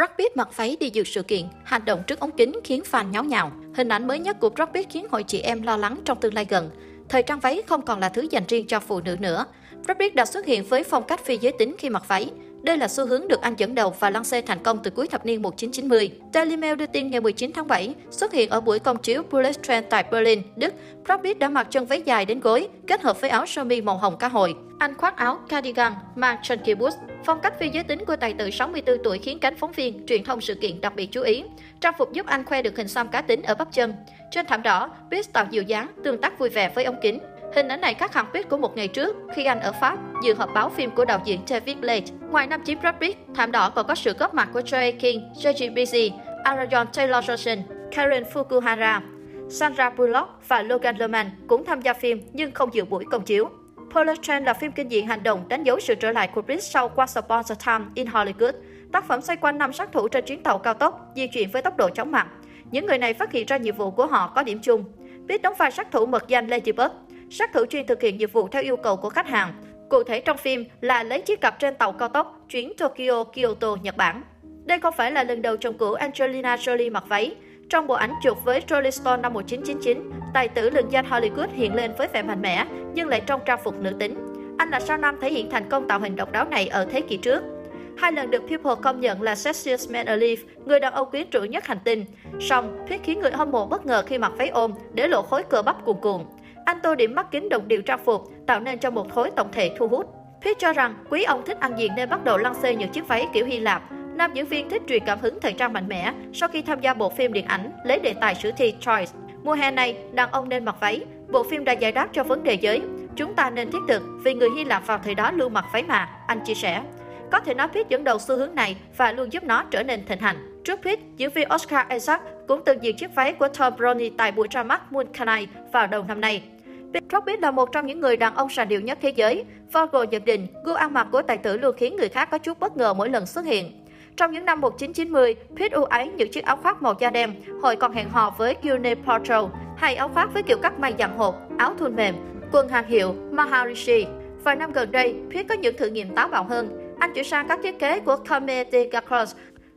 Brad Pitt mặc váy đi dự sự kiện, hành động trước ống kính khiến fan nháo nhào. Hình ảnh mới nhất của Brad Pitt khiến hội chị em lo lắng trong tương lai gần. Thời trang váy không còn là thứ dành riêng cho phụ nữ nữa. Brad Pitt đã xuất hiện với phong cách phi giới tính khi mặc váy. Đây là xu hướng được anh dẫn đầu và lan xe thành công từ cuối thập niên 1990. Daily Mail đưa tin ngày 19 tháng 7, xuất hiện ở buổi công chiếu Bullet Train tại Berlin, Đức, Brad Pitt đã mặc chân váy dài đến gối, kết hợp với áo sơ mi màu hồng cá hồi. Anh khoác áo cardigan, mang chunky boots. Phong cách phi giới tính của tài tử 64 tuổi khiến cánh phóng viên, truyền thông sự kiện đặc biệt chú ý. Trang phục giúp anh khoe được hình xăm cá tính ở bắp chân. Trên thảm đỏ, Pitt tạo dịu dáng, tương tác vui vẻ với ông kính. Hình ảnh này khác hẳn Pitt của một ngày trước khi anh ở Pháp dự họp báo phim của đạo diễn David Leitch. Ngoài năm chính Brad Pitt, thảm đỏ còn có sự góp mặt của Trey King, Gigi Busy, Aaron Taylor Johnson, Karen Fukuhara, Sandra Bullock và Logan Lerman cũng tham gia phim nhưng không dự buổi công chiếu. Bullet Train là phim kinh dị hành động đánh dấu sự trở lại của Pitt sau Once Upon a Time in Hollywood. Tác phẩm xoay quanh năm sát thủ trên chuyến tàu cao tốc di chuyển với tốc độ chóng mặt. Những người này phát hiện ra nhiệm vụ của họ có điểm chung. Pitt đóng vai sát thủ mật danh Ladybug, sát thủ chuyên thực hiện nhiệm vụ theo yêu cầu của khách hàng. Cụ thể trong phim là lấy chiếc cặp trên tàu cao tốc chuyến Tokyo Kyoto Nhật Bản. Đây không phải là lần đầu chồng cũ Angelina Jolie mặc váy. Trong bộ ảnh chụp với Rolling Stone năm 1999, tài tử lừng danh Hollywood hiện lên với vẻ mạnh mẽ, nhưng lại trong trang phục nữ tính. Anh là sao nam thể hiện thành công tạo hình độc đáo này ở thế kỷ trước. Hai lần được People công nhận là Sexiest Man Alive, người đàn ông quyến rũ nhất hành tinh. Song, Thuyết khiến người hâm mộ bất ngờ khi mặc váy ôm, để lộ khối cơ bắp cuồn cuộn. Anh tô điểm mắt kính đồng điệu trang phục, tạo nên cho một khối tổng thể thu hút. Pitt cho rằng quý ông thích ăn diện nên bắt đầu lăng xê những chiếc váy kiểu Hy Lạp. Nam diễn viên thích truyền cảm hứng thời trang mạnh mẽ sau khi tham gia bộ phim điện ảnh lấy đề tài sử thi Choice. Mùa hè này, đàn ông nên mặc váy. Bộ phim đã giải đáp cho vấn đề giới. Chúng ta nên thiết thực vì người Hy Lạp vào thời đó luôn mặc váy mà, anh chia sẻ. Có thể nói Pitt dẫn đầu xu hướng này và luôn giúp nó trở nên thịnh hành. Trước Pitt, diễn viên Oscar Isaac cũng từng diện chiếc váy của Tom Brownie tại buổi ra mắt Moon Canai vào đầu năm nay. Brad Pitt là một trong những người đàn ông sành điệu nhất thế giới. Vogue nhận định, gu ăn mặc của tài tử luôn khiến người khác có chút bất ngờ mỗi lần xuất hiện. Trong những năm 1990, Pitt ưu ái những chiếc áo khoác màu da đen, hồi còn hẹn hò với Gwyneth Paltrow, hay áo khoác với kiểu cắt may dạng hộp, áo thun mềm, quần hàng hiệu Maharishi. Vài năm gần đây, Pitt có những thử nghiệm táo bạo hơn. Anh chuyển sang các thiết kế của Comedy Gacross,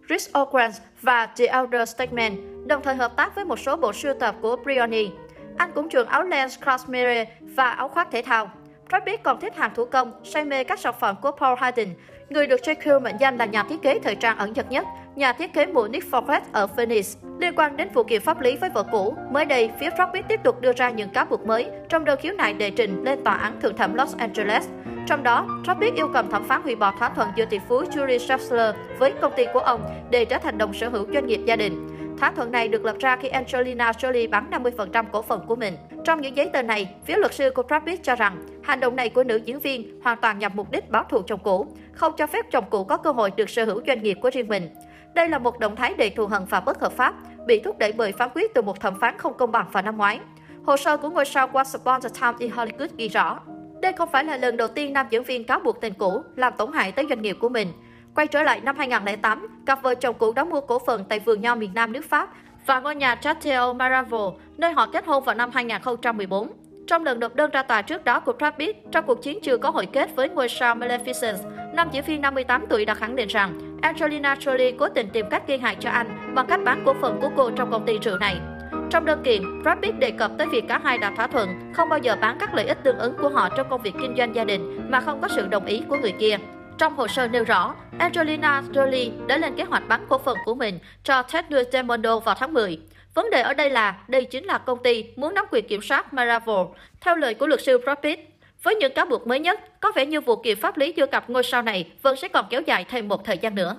Rich Ograns và The Elder Statesman, đồng thời hợp tác với một số bộ sưu tập của Brioni. Anh cũng trường áo len cashmere và áo khoác thể thao. Rabbit còn thích hàng thủ công, say mê các sản phẩm của Paul Hayden, người được JQ mệnh danh là nhà thiết kế thời trang ẩn dật nhất, nhà thiết kế mũ Nick Forget ở Venice. Liên quan đến vụ kiện pháp lý với vợ cũ, mới đây, phía Rabbit tiếp tục đưa ra những cáo buộc mới trong đơn khiếu nại đệ trình lên tòa án thượng thẩm Los Angeles. Trong đó, Rabbit yêu cầu thẩm phán hủy bỏ thỏa thuận giữa tỷ phú Julie Schaffler với công ty của ông để trở thành đồng sở hữu doanh nghiệp gia đình. Thỏa thuận này được lập ra khi Angelina Jolie bán 50% cổ phần của mình. Trong những giấy tờ này, phía luật sư của Brad Pitt cho rằng hành động này của nữ diễn viên hoàn toàn nhằm mục đích báo thù chồng cũ, không cho phép chồng cũ có cơ hội được sở hữu doanh nghiệp của riêng mình. Đây là một động thái đầy thù hận và bất hợp pháp, bị thúc đẩy bởi phán quyết từ một thẩm phán không công bằng vào năm ngoái. Hồ sơ của ngôi sao Once Upon a Time in Hollywood ghi rõ, đây không phải là lần đầu tiên nam diễn viên cáo buộc tình cũ làm tổn hại tới doanh nghiệp của mình. Quay trở lại năm 2008, cặp vợ chồng cũ đã mua cổ phần tại vườn nho miền Nam nước Pháp và ngôi nhà Chateau Maraval, nơi họ kết hôn vào năm 2014. Trong lần nộp đơn ra tòa trước đó của Brad Pitt, trong cuộc chiến chưa có hồi kết với ngôi sao Maleficent, nam diễn viên 58 tuổi đã khẳng định rằng Angelina Jolie cố tình tìm cách gây hại cho anh bằng cách bán cổ phần của cô trong công ty rượu này. Trong đơn kiện, Brad Pitt đề cập tới việc cả hai đã thỏa thuận không bao giờ bán các lợi ích tương ứng của họ trong công việc kinh doanh gia đình mà không có sự đồng ý của người kia. Trong hồ sơ nêu rõ, Angelina Jolie đã lên kế hoạch bán cổ phần của mình cho Ted Demondo vào tháng 10. Vấn đề ở đây là đây chính là công ty muốn nắm quyền kiểm soát Marvel, theo lời của luật sư Brad Pitt. Với những cáo buộc mới nhất, có vẻ như vụ kiện pháp lý giữa cặp ngôi sao này vẫn sẽ còn kéo dài thêm một thời gian nữa.